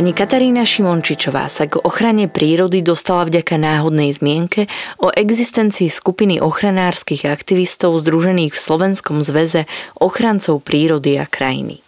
Pani Katarína Šimončičová sa k ochrane prírody dostala vďaka náhodnej zmienke o existencii skupiny ochranárskych aktivistov združených v Slovenskom zväze ochrancov prírody a krajiny.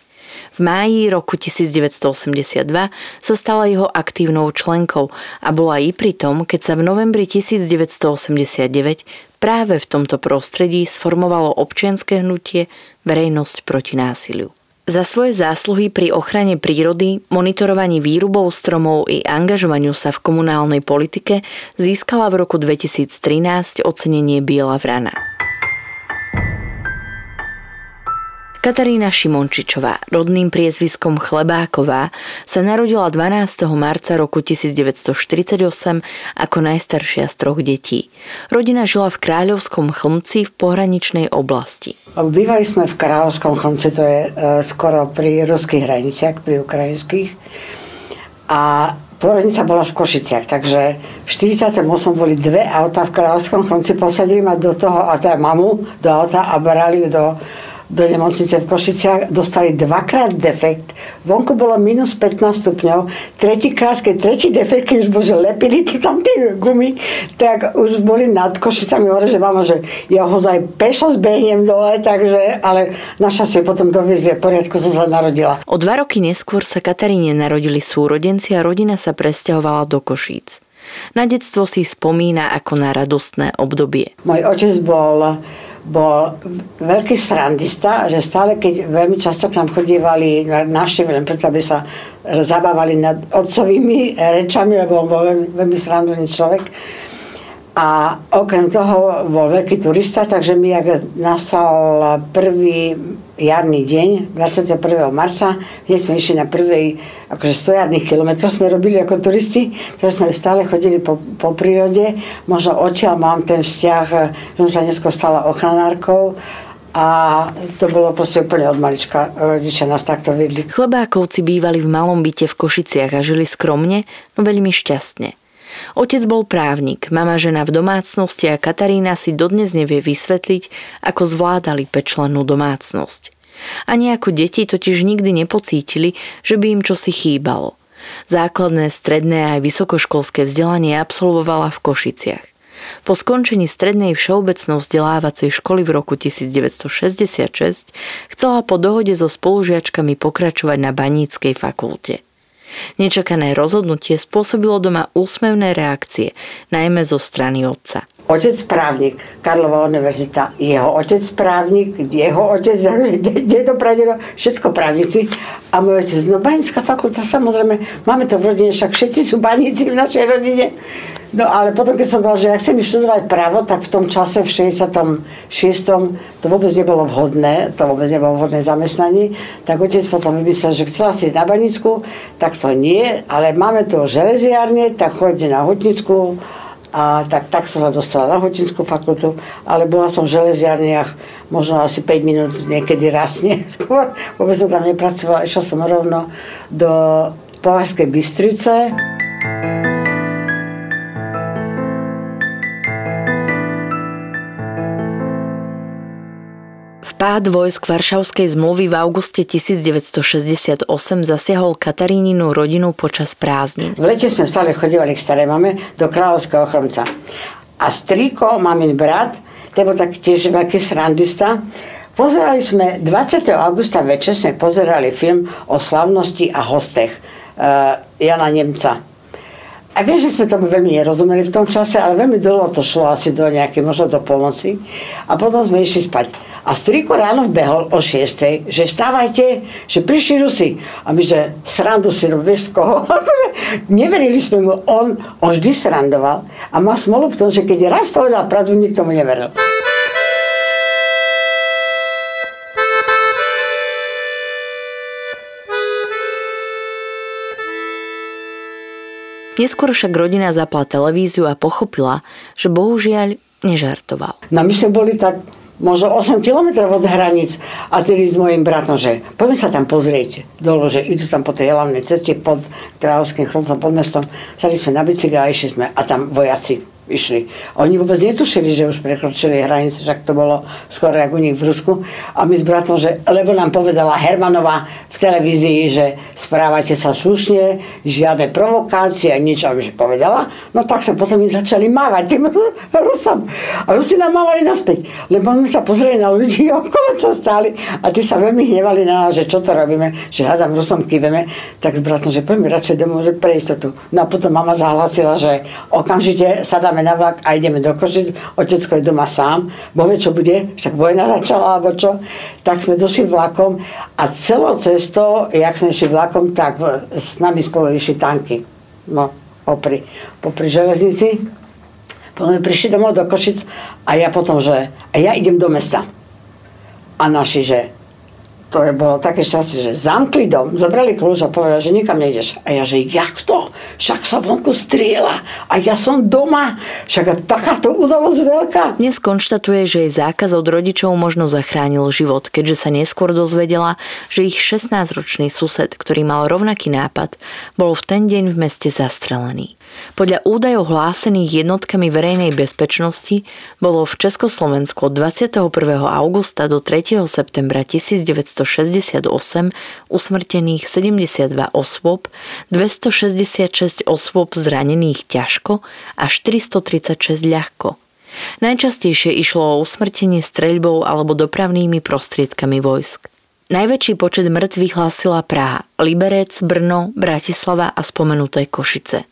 V máji roku 1982 sa stala jeho aktívnou členkou a bola i pri tom, keď sa v novembri 1989 práve v tomto prostredí sformovalo občianské hnutie Verejnosť proti násiliu. Za svoje zásluhy pri ochrane prírody, monitorovaní výrubov stromov i angažovaniu sa v komunálnej politike získala v roku 2013 ocenenie Biela vrana. Katarína Šimončičová, rodným priezviskom Chlebáková, sa narodila 12. marca roku 1948 ako najstaršia z troch detí. Rodina žila v Kráľovskom chlmci v pohraničnej oblasti. Bývali sme v Kráľovskom chlmci, to je e, skoro pri ruských hraniciach, pri ukrajinských. A Porodnica bola v Košiciach, takže v 48. boli dve auta v Kráľovskom chlmci, posadili ma do toho, a teda mamu do auta a brali ju do do nemocnice v Košiciach, dostali dvakrát defekt. Vonku bolo minus 15 stupňov. Tretíkrát, keď tretí defekt, keď už bože lepili to tam tie gumy, tak už boli nad Košicami. Hovorí, že mama, že ja ho aj pešo zbehnem dole, takže, ale naša si potom doviezli, poriadku som sa narodila. O dva roky neskôr sa Kataríne narodili súrodenci a rodina sa presťahovala do Košíc. Na detstvo si spomína ako na radostné obdobie. Môj otec bol bol veľký srandista, že stále, keď veľmi často k nám chodívali návštevy, len preto, aby sa zabávali nad otcovými rečami, lebo on bol veľmi, veľmi srandovný človek, a okrem toho bol veľký turista, takže my, ak nastal prvý jarný deň, 21. marca, hneď sme išli na prvej, akože 100 jarných kilometrov sme robili ako turisti, takže sme stále chodili po, po prírode. Možno odtiaľ mám ten vzťah, že som sa neskôr stala ochranárkou a to bolo proste úplne od malička. Rodičia nás takto vedli. Chlebákovci bývali v malom byte v Košiciach a žili skromne, no veľmi šťastne. Otec bol právnik, mama žena v domácnosti a Katarína si dodnes nevie vysvetliť, ako zvládali pečlenú domácnosť. Ani ako deti totiž nikdy nepocítili, že by im čosi chýbalo. Základné, stredné aj vysokoškolské vzdelanie absolvovala v Košiciach. Po skončení strednej všeobecnou vzdelávacej školy v roku 1966 chcela po dohode so spolužiačkami pokračovať na Baníckej fakulte. Nečakané rozhodnutie spôsobilo doma úsmevné reakcie, najmä zo strany otca. Otec právnik, Karlova univerzita, jeho otec právnik, jeho otec, dedo, pradedo, všetko právnici. A môj otec, no banická fakulta, samozrejme, máme to v rodine, však všetci sú baníci v našej rodine. No ale potom, keď som povedal, že ja chcem študovať právo, tak v tom čase, v 66. to vôbec nebolo vhodné, to vôbec nebolo vhodné zamestnanie, tak otec potom vymyslel, že chcela si na Banicku, tak to nie, ale máme tu železiárne, tak choďte na Hutnicku, a tak, tak som sa dostala na Hutnickú fakultu, ale bola som v železiarniach možno asi 5 minút niekedy raz neskôr, vôbec som tam nepracovala, išla som rovno do Považskej Bystrice. Pád vojsk Varšavskej zmluvy v auguste 1968 zasiahol Kataríninu rodinu počas prázdnin. V lete sme stále chodívali k starej mame do Kráľovského chromca. A striko, mamin brat, ten bol tak tiež veľký srandista, Pozerali sme, 20. augusta večer sme pozerali film o slavnosti a hostech uh, Jana Nemca. A viem, že sme tomu veľmi nerozumeli v tom čase, ale veľmi dlho to šlo asi do nejaké, možno do pomoci. A potom sme išli spať. A striko ráno vbehol o 6, že stávajte, že prišli Rusi. A my, že srandu si robíš z koho? Akože neverili sme mu, on, on vždy srandoval. A má smolu v tom, že keď raz povedal pravdu, nikto mu neveril. Neskôr však rodina zapla televíziu a pochopila, že bohužiaľ nežartoval. No my sme boli tak možno 8 kilometrov od hranic a tedy s mojim bratom, že poďme sa tam pozrieť dolo, že idú tam po tej hlavnej ceste pod Kráľovským chroncom pod mestom. Sali sme na bicykel a išli sme a tam vojaci išli. Oni vôbec netušili, že už prekročili hranice, však to bolo skoro ako u nich v Rusku. A my s bratom, že, lebo nám povedala Hermanová v televízii, že správajte sa slušne, žiadne provokácie, niečo, aby že povedala. No tak sa potom my začali mávať tým Rusom. A Rusi nám mávali naspäť. Lebo my sa pozreli na ľudí okolo, čo stáli a tí sa veľmi hnevali na nás, že čo to robíme, že hádam Rusom kýveme. Tak s bratom, že poďme radšej domov, že pre istotu. No a potom mama zahlasila, že okamžite sa dá na vlak a ideme do Košic, otecko je doma sám, bo vie, čo bude, však vojna začala, alebo čo. Tak sme došli vlakom a celou cestou, jak sme išli vlakom, tak s nami spolu išli tanky. No, popri, popri železnici. Potom prišli domov do Košic a ja potom, že a ja idem do mesta. A naši, že to je bolo také šťastie, že zamkli dom, zobrali kľúč a povedali, že nikam nejdeš. A ja, že jak to? Však sa vonku striela a ja som doma. Však takáto udalosť veľká. Dnes konštatuje, že jej zákaz od rodičov možno zachránil život, keďže sa neskôr dozvedela, že ich 16-ročný sused, ktorý mal rovnaký nápad, bol v ten deň v meste zastrelený. Podľa údajov hlásených jednotkami verejnej bezpečnosti bolo v Československu od 21. augusta do 3. septembra 1968 usmrtených 72 osôb, 266 osôb zranených ťažko a 436 ľahko. Najčastejšie išlo o usmrtenie streľbou alebo dopravnými prostriedkami vojsk. Najväčší počet mŕtvych hlásila Praha, Liberec, Brno, Bratislava a spomenuté Košice.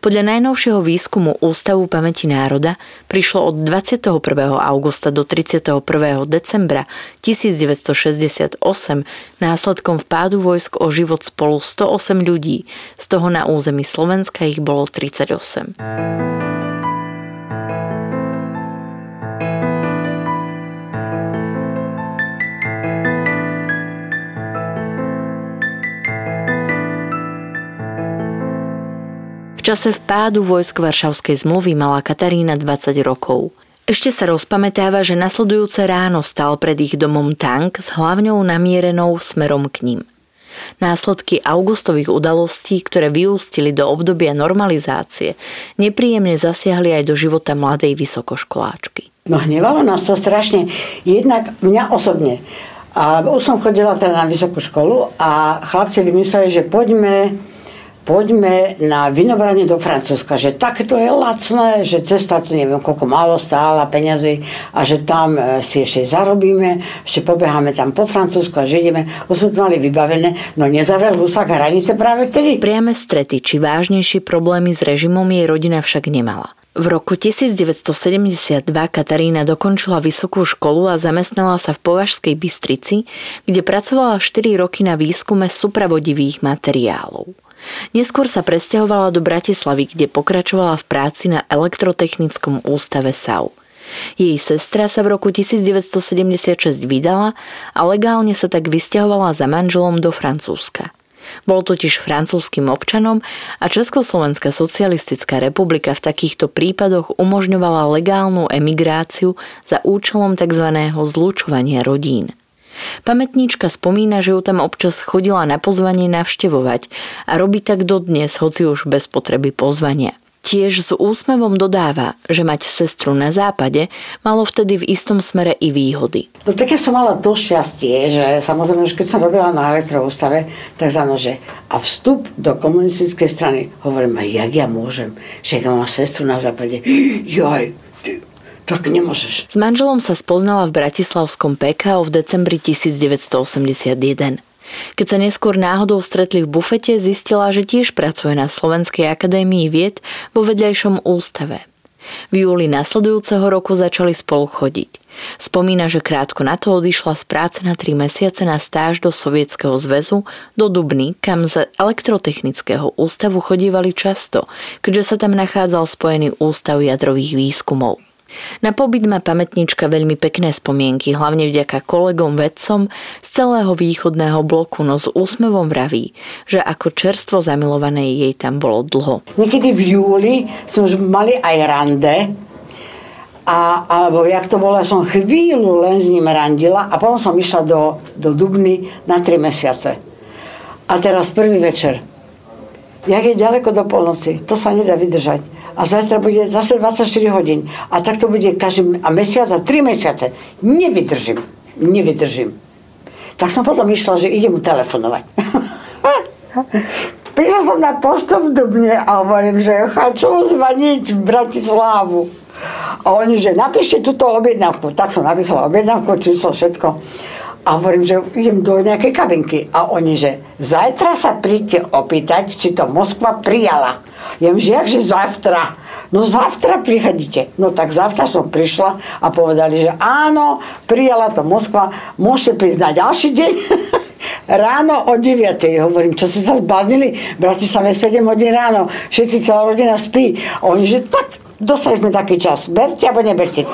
Podľa najnovšieho výskumu Ústavu pamäti národa prišlo od 21. augusta do 31. decembra 1968 následkom vpádu vojsk o život spolu 108 ľudí, z toho na území Slovenska ich bolo 38. čase vpádu vojsk Varšavskej zmluvy mala Katarína 20 rokov. Ešte sa rozpamätáva, že nasledujúce ráno stal pred ich domom tank s hlavňou namierenou smerom k ním. Následky augustových udalostí, ktoré vyústili do obdobia normalizácie, nepríjemne zasiahli aj do života mladej vysokoškoláčky. No hnevalo nás to strašne. Jednak mňa osobne. A už som chodila teda na vysokú školu a chlapci vymysleli, že poďme poďme na vinobranie do Francúzska, že takéto je lacné, že cesta, to neviem, koľko málo stála peniazy a že tam e, si ešte zarobíme, ešte pobeháme tam po Francúzsku a že ideme. Už sme to mali vybavené, no nezavrel Husák hranice práve vtedy. Priame strety či vážnejšie problémy s režimom jej rodina však nemala. V roku 1972 Katarína dokončila vysokú školu a zamestnala sa v Považskej Bystrici, kde pracovala 4 roky na výskume supravodivých materiálov. Neskôr sa presťahovala do Bratislavy, kde pokračovala v práci na elektrotechnickom ústave SAU. Jej sestra sa v roku 1976 vydala a legálne sa tak vysťahovala za manželom do Francúzska. Bol totiž francúzským občanom a Československá socialistická republika v takýchto prípadoch umožňovala legálnu emigráciu za účelom tzv. zlučovania rodín. Pamätníčka spomína, že ju tam občas chodila na pozvanie navštevovať a robí tak dodnes, hoci už bez potreby pozvania. Tiež s úsmevom dodáva, že mať sestru na západe malo vtedy v istom smere i výhody. No tak ja som mala to šťastie, že samozrejme už keď som robila na elektroústave, tak znamená, že a vstup do komunistickej strany, hovorím, aj jak ja môžem, že ja mám sestru na západe, joj, tak nemôžeš. S manželom sa spoznala v bratislavskom PKO v decembri 1981. Keď sa neskôr náhodou stretli v bufete, zistila, že tiež pracuje na Slovenskej akadémii vied vo vedľajšom ústave. V júli nasledujúceho roku začali spolu chodiť. Spomína, že krátko na to odišla z práce na 3 mesiace na stáž do Sovietskeho zväzu, do Dubny, kam z elektrotechnického ústavu chodívali často, keďže sa tam nachádzal spojený ústav jadrových výskumov. Na pobyt má pamätnička veľmi pekné spomienky, hlavne vďaka kolegom vedcom z celého východného bloku, no s úsmevom vraví, že ako čerstvo zamilovanej jej tam bolo dlho. Niekedy v júli sme už mali aj rande, a, alebo jak to bolo, som chvíľu len s ním randila a potom som išla do, do Dubny na 3 mesiace. A teraz prvý večer. Jak je ďaleko do polnoci, to sa nedá vydržať. A zajtra bude zase 24 hodín. A tak to bude každý a mesiac a 3 mesiace. Nevydržím. Nevydržím. Tak som potom išla, že idem mu telefonovať. Prišla som na poštu v Dubne a hovorím, že chcú zvaniť v Bratislavu. A oni, že napíšte túto objednávku. Tak som napísala objednávku, číslo, všetko. A hovorím, že idem do nejakej kabinky. A oni, že zajtra sa príďte opýtať, či to Moskva prijala. Ja že jakže zajtra? No zajtra prichodíte. No tak zajtra som prišla a povedali, že áno, prijala to Moskva, môžete prísť na ďalší deň. ráno o 9. Hovorím, čo si sa zbaznili? V Bratislave 7 hodín ráno, všetci celá rodina spí. A oni, že tak, dostali sme taký čas. Berte alebo neberte.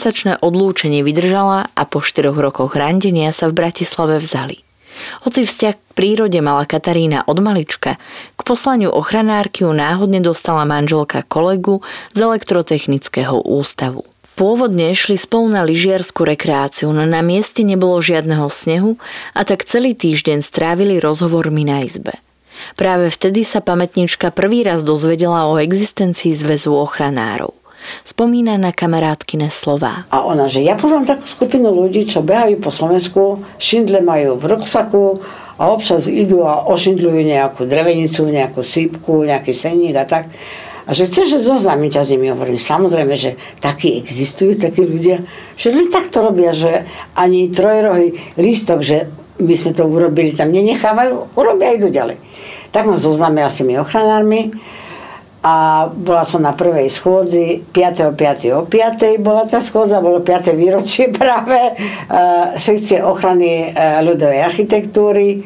Trojmesačné odlúčenie vydržala a po štyroch rokoch randenia sa v Bratislave vzali. Hoci vzťah k prírode mala Katarína od malička, k poslaniu ochranárky ju náhodne dostala manželka kolegu z elektrotechnického ústavu. Pôvodne šli spolu na lyžiarskú rekreáciu, no na mieste nebolo žiadneho snehu a tak celý týždeň strávili rozhovormi na izbe. Práve vtedy sa pamätnička prvý raz dozvedela o existencii zväzu ochranárov. Spomína na kamarátkine slova. A ona, že ja poznám takú skupinu ľudí, čo behajú po Slovensku, šindle majú v ruksaku a občas idú a ošindľujú nejakú drevenicu, nejakú sípku, nejaký senník a tak. A že chceš, že zoznámiť ťa s nimi, hovorím, samozrejme, že takí existujú, takí ľudia, že len tak to robia, že ani trojrohý lístok, že my sme to urobili, tam nenechávajú, urobia a idú ďalej. Tak ma zoznámila s tými ochranármi, a bola som na prvej schôdzi 5.5. o 5. bola tá schôdza, bolo 5. výročie práve uh, sekcie ochrany uh, ľudovej architektúry.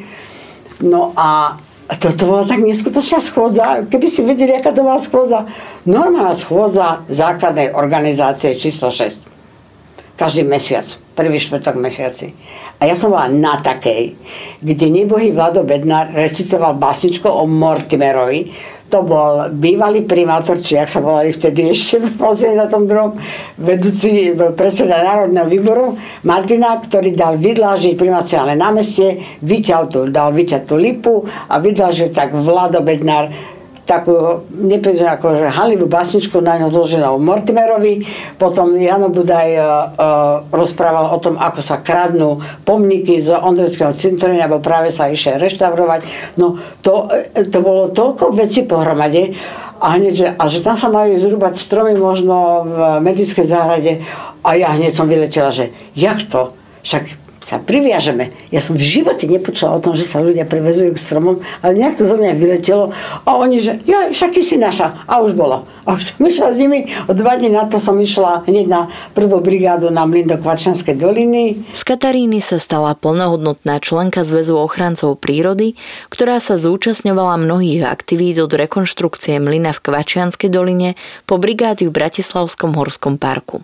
No a to, to bola tak neskutočná schôdza. Keby si vedeli, aká to bola schôdza. Normálna schôdza základnej organizácie číslo 6. Každý mesiac. Prvý štvrtok mesiaci. A ja som bola na takej, kde nebohý Vlado Bednár recitoval básničko o Mortimerovi, to bol bývalý primátor, či ak sa volali vtedy ešte na tom druhom, vedúci predseda Národného výboru Martina, ktorý dal vydlážiť primáciálne námestie, vyťal tu, dal vyťať tú lipu a vydlážil tak Vlado Bednár takú neprízne ako že halivú básničku na ňo zložená o Mortimerovi. Potom Jano Budaj uh, uh, rozprával o tom, ako sa kradnú pomníky z Ondrejského cintorína, alebo práve sa išli reštaurovať. No to, to bolo toľko vecí pohromade a hneď, že, a že tam sa majú zrúbať stromy možno v medickej záhrade a ja hneď som vyletela, že jak to? Však sa priviažeme. Ja som v živote nepočula o tom, že sa ľudia privezujú k stromom, ale nejak to zo mňa vyletelo a oni, že ja, však ty si naša. A už bolo. A už som išla s nimi. O dva dní na to som išla hneď na prvú brigádu na mlin do Kvačanskej doliny. Z Kataríny sa stala plnohodnotná členka Zväzu ochrancov prírody, ktorá sa zúčastňovala mnohých aktivít od rekonštrukcie mlyna v Kvačianskej doline po brigády v Bratislavskom horskom parku.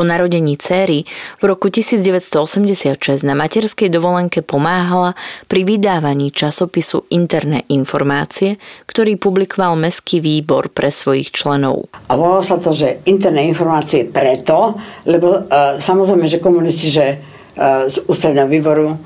Po narodení céry v roku 1986 na materskej dovolenke pomáhala pri vydávaní časopisu Interné informácie, ktorý publikoval Mestský výbor pre svojich členov. A volalo sa to, že interné informácie preto, lebo uh, samozrejme, že komunisti, že uh, z ústredného výboru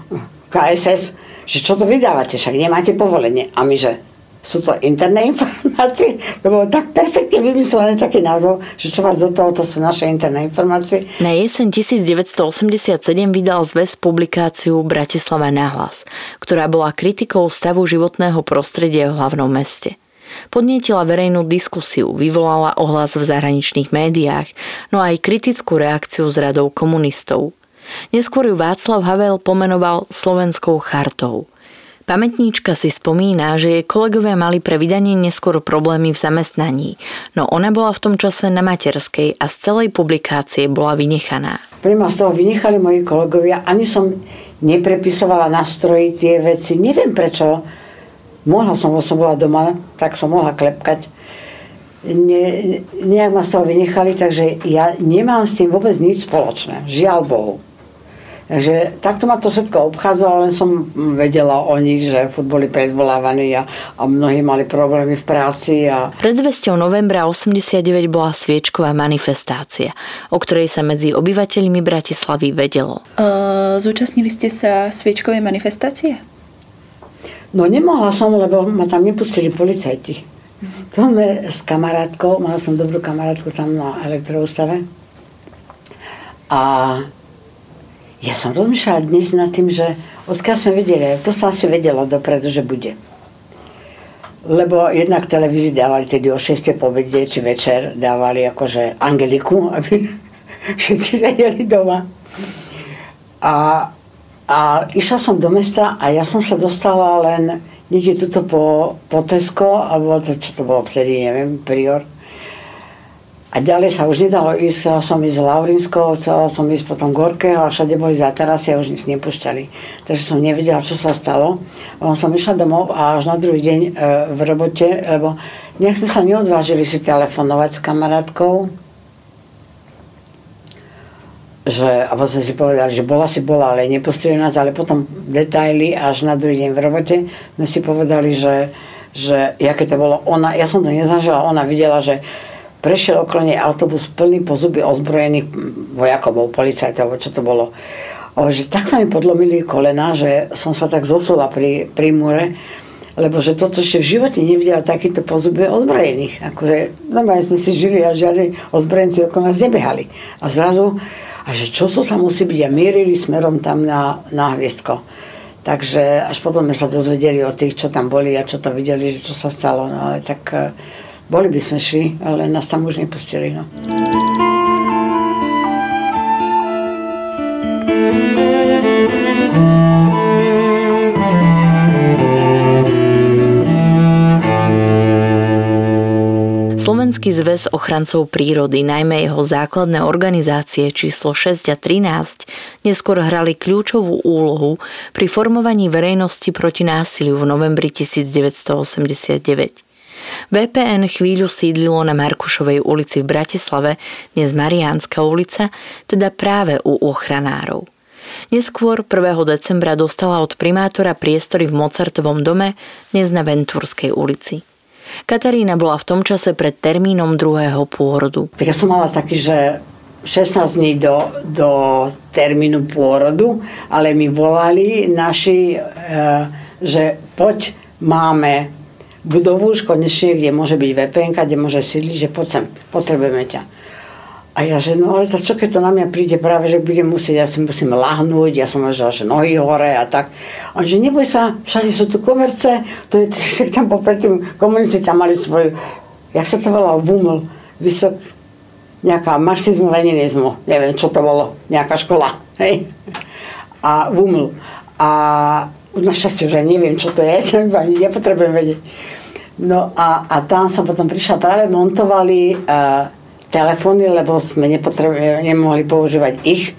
KSS, že čo to vydávate, však nemáte povolenie. A my, že sú to interné informácie. Bolo tak perfektne vymyslené taký názov, že čo vás do toho, to sú naše interné informácie. Na jeseň 1987 vydal zväz publikáciu Bratislava náhlas, ktorá bola kritikou stavu životného prostredia v hlavnom meste. Podnietila verejnú diskusiu, vyvolala ohlas v zahraničných médiách, no aj kritickú reakciu z radou komunistov. Neskôr ju Václav Havel pomenoval Slovenskou chartou – Pamätníčka si spomína, že jej kolegovia mali pre vydanie neskôr problémy v zamestnaní, no ona bola v tom čase na materskej a z celej publikácie bola vynechaná. Pre ma z toho vynechali moji kolegovia, ani som neprepisovala na stroji tie veci, neviem prečo. Mohla som, som bola doma, tak som mohla klepkať. Ne, nejak ma z toho vynechali, takže ja nemám s tým vôbec nič spoločné. Žiaľ Bohu. Takže takto ma to všetko obchádzalo, len som vedela o nich, že furt boli predvolávaní a, a mnohí mali problémy v práci. A... Predzvesťou novembra 89 bola sviečková manifestácia, o ktorej sa medzi obyvateľmi Bratislavy vedelo. Uh, zúčastnili ste sa sviečkovej manifestácie? No nemohla som, lebo ma tam nepustili policajti. To sme s kamarátkou, mala som dobrú kamarátku tam na elektroústave. A ja som rozmýšľala dnes nad tým, že odkiaľ sme vedeli, to sa asi vedelo dopredu, že bude. Lebo jednak televízii dávali tedy o 6. povede, či večer dávali akože Angeliku, aby všetci sedeli doma. A, a išla som do mesta a ja som sa dostala len niekde tuto po, po Tesco, alebo to, čo to bolo vtedy, neviem, Prior. A ďalej sa už nedalo ísť, chcela som ísť z Laurinskou, chcela som ísť potom Gorkého a všade boli za terasy a už nič nepúšťali. Takže som nevedela, čo sa stalo. A som išla domov a až na druhý deň e, v robote, lebo nech sme sa neodvážili si telefonovať s kamarátkou, že, a potom sme si povedali, že bola si bola, ale nepustili nás, ale potom detaily až na druhý deň v robote sme si povedali, že, že jaké to bolo. Ona, ja som to nezažila, ona videla, že prešiel okolo nej autobus plný po zuby ozbrojených vojakov, policajtov, čo to bolo. O, že tak sa mi podlomili kolena, že som sa tak zosula pri, pri múre, lebo že toto ešte v živote nevidela takýto pozuby ozbrojených. Akože, normálne sme si žili a žiadni ozbrojenci okolo nás nebehali. A zrazu, a že čo so musí byť a mierili smerom tam na, na hviezdko. Takže až potom sme sa dozvedeli o tých, čo tam boli a čo to videli, že čo sa stalo. No ale tak boli by sme šli, ale nás tam už nepustili. No. Slovenský zväz ochrancov prírody, najmä jeho základné organizácie číslo 6 a 13, neskôr hrali kľúčovú úlohu pri formovaní verejnosti proti násiliu v novembri 1989. VPN chvíľu sídlilo na Markušovej ulici v Bratislave, dnes Mariánska ulica, teda práve u ochranárov. Neskôr 1. decembra dostala od primátora priestory v Mozartovom dome, dnes na Ventúrskej ulici. Katarína bola v tom čase pred termínom druhého pôrodu. Tak ja som mala taký, že 16 dní do, do termínu pôrodu, ale mi volali naši, e, že poď, máme budovu už konečne, kde môže byť VPN, kde môže sídliť, že poď sem, potrebujeme ťa. A ja, že no ale to čo keď to na mňa príde práve, že budem musieť, ja si musím lahnúť, ja som možno, že nohy hore a tak. A že neboj sa, všade sú tu komerce, to je, však tam popred tým komunici tam mali svoj, jak sa to volalo, VUML, vysok, nejaká marxizmu, leninizmu, neviem, čo to bolo, nejaká škola, hej. A VUML. A našťastie už aj neviem, čo to je, nepotrebujem vedieť. No a, a tam som potom prišla, práve montovali uh, telefóny, lebo sme nemohli používať ich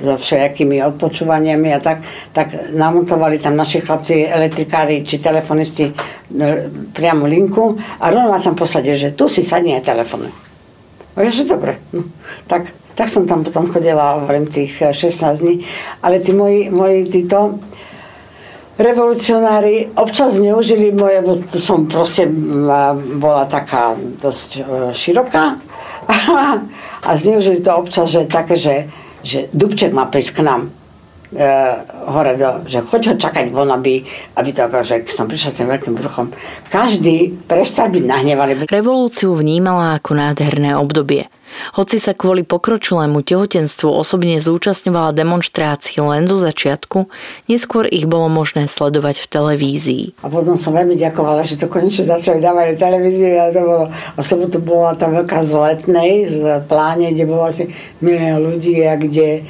so všelijakými odpočúvaniami a tak, tak namontovali tam naši chlapci, elektrikári či telefonisti no, priamo linku a rovno ma tam posadil, že tu si sadni aj telefóny. A ja, že dobre. No, tak, tak som tam potom chodila, hovorím, tých 16 dní. Ale tí moji, moji títo, revolucionári občas zneužili moje, som proste bola taká dosť e, široká a zneužili to občas, že také, že, že Dubček má prísť k nám. hore do, že choď ho čakať von, aby, aby to že som prišla s tým veľkým bruchom. Každý prestal byť nahnevaný. Revolúciu vnímala ako nádherné obdobie. Hoci sa kvôli pokročilému tehotenstvu osobne zúčastňovala demonstrácií len do začiatku, neskôr ich bolo možné sledovať v televízii. A potom som veľmi ďakovala, že to konečne začali dávať v televízii a to bolo, a sobotu bola tá veľká z letnej, z pláne, kde bolo asi milión ľudí a kde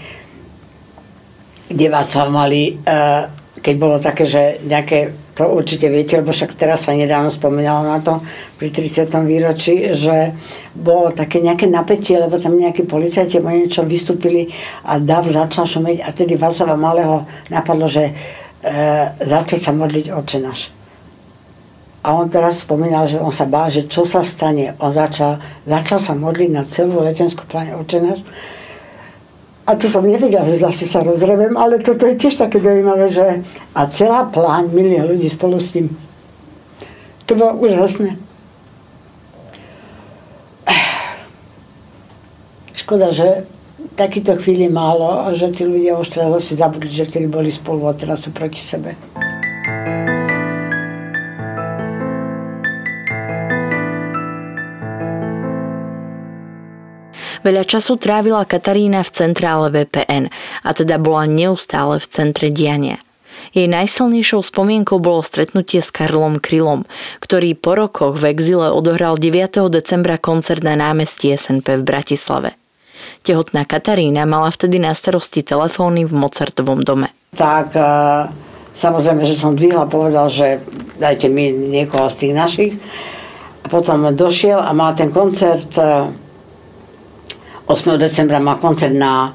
kde vás mali, eh, keď bolo také, že nejaké, to určite viete, lebo však teraz sa nedávno spomínalo na to, pri 30. výročí, že bolo také nejaké napätie, lebo tam nejakí policajti o niečo vystúpili a dav začal šumeť a tedy Václava Malého napadlo, že e, začal sa modliť oče náš. A on teraz spomínal, že on sa bál, že čo sa stane. On začal, začal sa modliť na celú letenskú pláne oče náš a to som nevedela, že zase sa rozrevem, ale toto je tiež také dojímavé, že a celá pláň, milión ľudí spolu s tým. To bolo úžasné. Škoda, že takýto chvíli málo a že tí ľudia už teraz zase zabudli, že tí boli spolu a teraz sú proti sebe. Veľa času trávila Katarína v centrále VPN a teda bola neustále v centre diania. Jej najsilnejšou spomienkou bolo stretnutie s Karlom Krylom, ktorý po rokoch v exile odohral 9. decembra koncert na námestí SNP v Bratislave. Tehotná Katarína mala vtedy na starosti telefóny v Mozartovom dome. Tak e, samozrejme, že som dvihla, povedal, že dajte mi niekoho z tých našich. A potom došiel a mal ten koncert e, 8. decembra má koncert na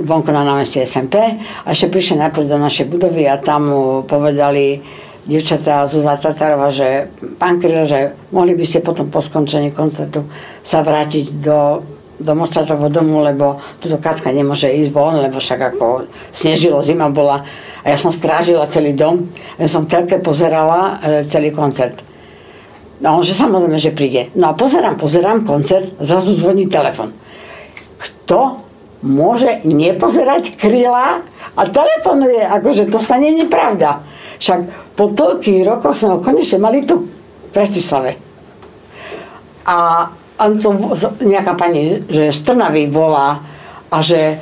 vonku na námestí SMP a ešte prišli najprv do našej budovy a tam mu povedali dievčatá Zuzá Tatarova, že pán Kryl, že mohli by ste potom po skončení koncertu sa vrátiť do, do Mozartovho domu, lebo túto Katka nemôže ísť von, lebo však ako snežilo, zima bola a ja som strážila celý dom, len som telke pozerala e, celý koncert. No, že samozrejme, že príde. No a pozerám, pozerám koncert, zrazu zvoní telefon kto môže nepozerať kryla a telefonuje, akože to sa nie je pravda. Však po toľkých rokoch sme ho konečne mali tu, v Bratislave. A, a to nejaká pani, že z Trnavy volá a že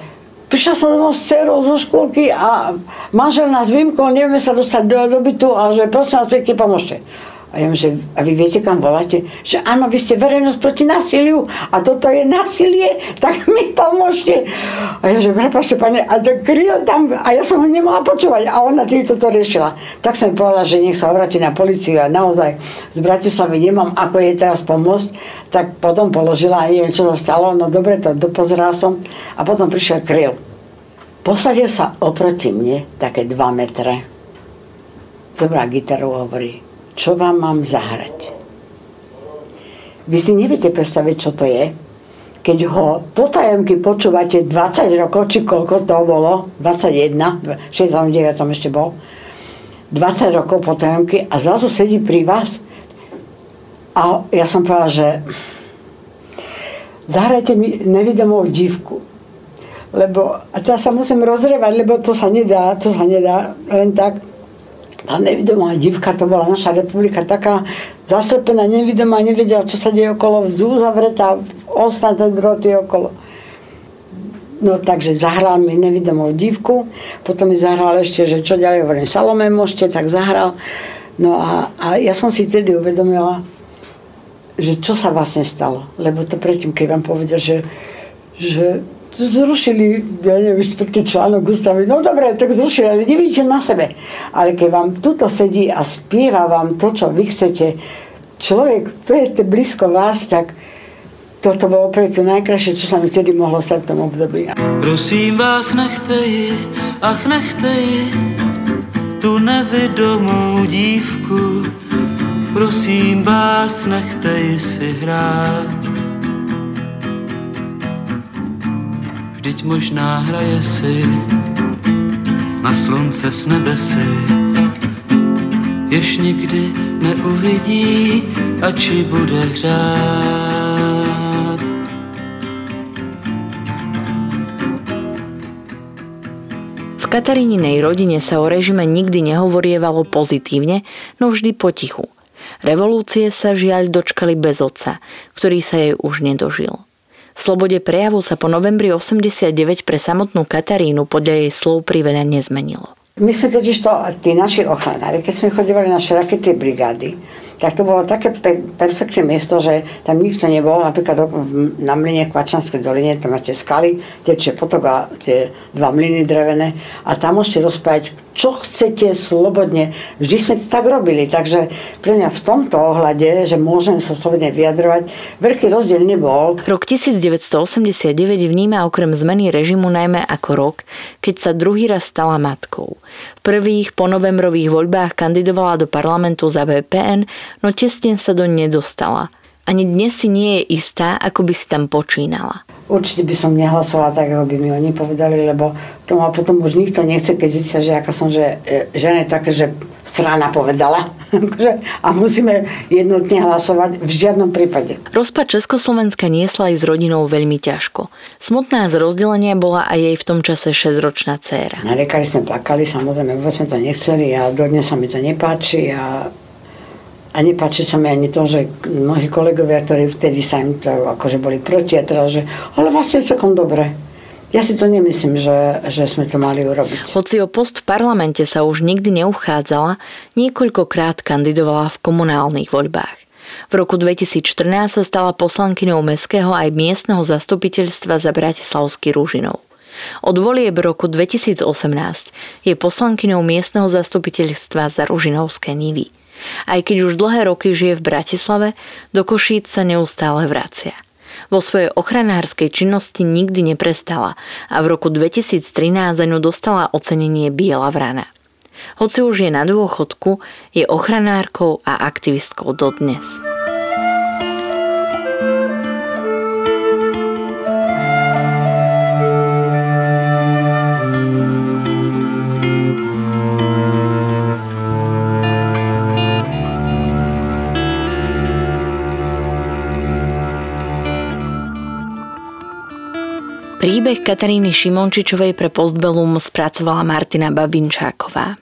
prišla som domov s dcerou zo škôlky a manžel nás vymkol, nevieme sa dostať do, do bytu a že prosím vás pekne pomôžte. A ja že, a vy viete, kam voláte? Že áno, vy ste verejnosť proti násiliu a toto je násilie, tak mi pomôžte. A ja že, prepáčte, pane, a to kryl tam, a ja som ho nemohla počúvať a ona týmto to riešila. Tak som povedala, že nech sa obráti na policiu a naozaj z Bratislavy nemám, ako jej teraz pomôcť, tak potom položila a neviem, čo sa stalo, no dobre, to dopozeral som a potom prišiel kryl. Posadil sa oproti mne, také 2 metre. Dobrá gitaru hovorí, čo vám mám zahrať. Vy si neviete predstaviť, čo to je, keď ho potajomky počúvate 20 rokov, či koľko to bolo, 21, v 69 ešte bol, 20 rokov potajomky a zrazu sedí pri vás. A ja som povedala, že zahrajte mi nevidomou divku. Lebo, a teraz sa musím rozrevať, lebo to sa nedá, to sa nedá len tak tá nevidomá divka, to bola naša republika taká zaslepená, nevidomá, nevedela, čo sa deje okolo, uzavretá, ostatné droty okolo. No takže zahral mi nevidomú divku, potom mi zahral ešte, že čo ďalej hovorím, Salome môžete, tak zahral. No a, a ja som si tedy uvedomila, že čo sa vlastne stalo. Lebo to predtým, keď vám povedia, že, že zrušili, ja neviem, štvrtý článok ústavy. No dobre, tak zrušili, ale nevidíte na sebe. Ale keď vám tuto sedí a spieva vám to, čo vy chcete, človek, to je blízko vás, tak toto bolo preto najkrajšie, čo sa mi vtedy mohlo stať v tom období. Prosím vás, nechte ji, ach nechte ji, tu nevidomou dívku. Prosím vás, nechte ji si hrát. Vždyť možná hraje si na slunce s nebesy, jež nikdy neuvidí, či bude hřát. V Kataríninej rodine sa o režime nikdy nehovorievalo pozitívne, no vždy potichu. Revolúcie sa žiaľ dočkali bez otca, ktorý sa jej už nedožil. V slobode prejavu sa po novembri 89 pre samotnú Katarínu podľa jej slov priveľa nezmenilo. My sme totiž to, tí naši ochranári, keď sme chodívali na šrakety brigády, tak to bolo také pe- perfektné miesto, že tam nikto nebol, napríklad na mline Kvačanskej doline, tam máte skaly, tečie potok a tie dva mlyny drevené a tam môžete rozprávať, čo chcete slobodne. Vždy sme to tak robili, takže pre mňa v tomto ohľade, že môžem sa slobodne vyjadrovať, veľký rozdiel nebol. Rok 1989 vníma okrem zmeny režimu najmä ako rok, keď sa druhý raz stala matkou. V prvých ponovembrových voľbách kandidovala do parlamentu za VPN, no tesne sa do nedostala. Ani dnes si nie je istá, ako by si tam počínala. Určite by som nehlasovala tak, ako by mi oni povedali, lebo to ma potom už nikto nechce, keď zistia, že aká som, že e, žena je také, že strana povedala akože, a musíme jednotne hlasovať v žiadnom prípade. Rozpad Československa niesla aj s rodinou veľmi ťažko. Smutná z rozdelenia bola aj jej v tom čase 6-ročná dcéra. Narekali sme, plakali, samozrejme, vôbec sme to nechceli a dodnes sa mi to nepáči a a nepáči sa mi ani to, že mnohí kolegovia, ktorí vtedy sa im to akože boli proti a teraz, že ale vlastne celkom dobre. Ja si to nemyslím, že, že sme to mali urobiť. Hoci o post v parlamente sa už nikdy neuchádzala, niekoľkokrát kandidovala v komunálnych voľbách. V roku 2014 sa stala poslankyňou mestského aj miestneho zastupiteľstva za Bratislavský Rúžinov. Od volieb roku 2018 je poslankyňou miestneho zastupiteľstva za Ružinovské nivy. Aj keď už dlhé roky žije v Bratislave, do Košíc sa neustále vracia. Vo svojej ochranárskej činnosti nikdy neprestala a v roku 2013 za ňu dostala ocenenie Biela vrana. Hoci už je na dôchodku, je ochranárkou a aktivistkou dodnes. Príbeh Kataríny Šimončičovej pre Postbellum spracovala Martina Babinčáková.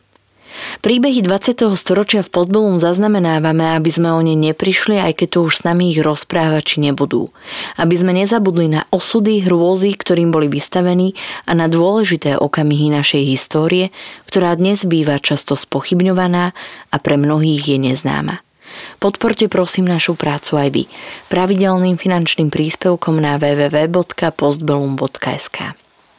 Príbehy 20. storočia v Postbellum zaznamenávame, aby sme o ne neprišli, aj keď tu už s nami ich rozprávači nebudú. Aby sme nezabudli na osudy, hrôzy, ktorým boli vystavení a na dôležité okamihy našej histórie, ktorá dnes býva často spochybňovaná a pre mnohých je neznáma. Podporte prosím našu prácu aj vy pravidelným finančným príspevkom na www.postbellum.sk.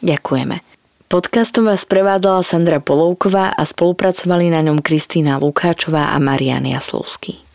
Ďakujeme. Podcastom vás prevádzala Sandra Polovková a spolupracovali na ňom Kristýna Lukáčová a Marian Jaslovský.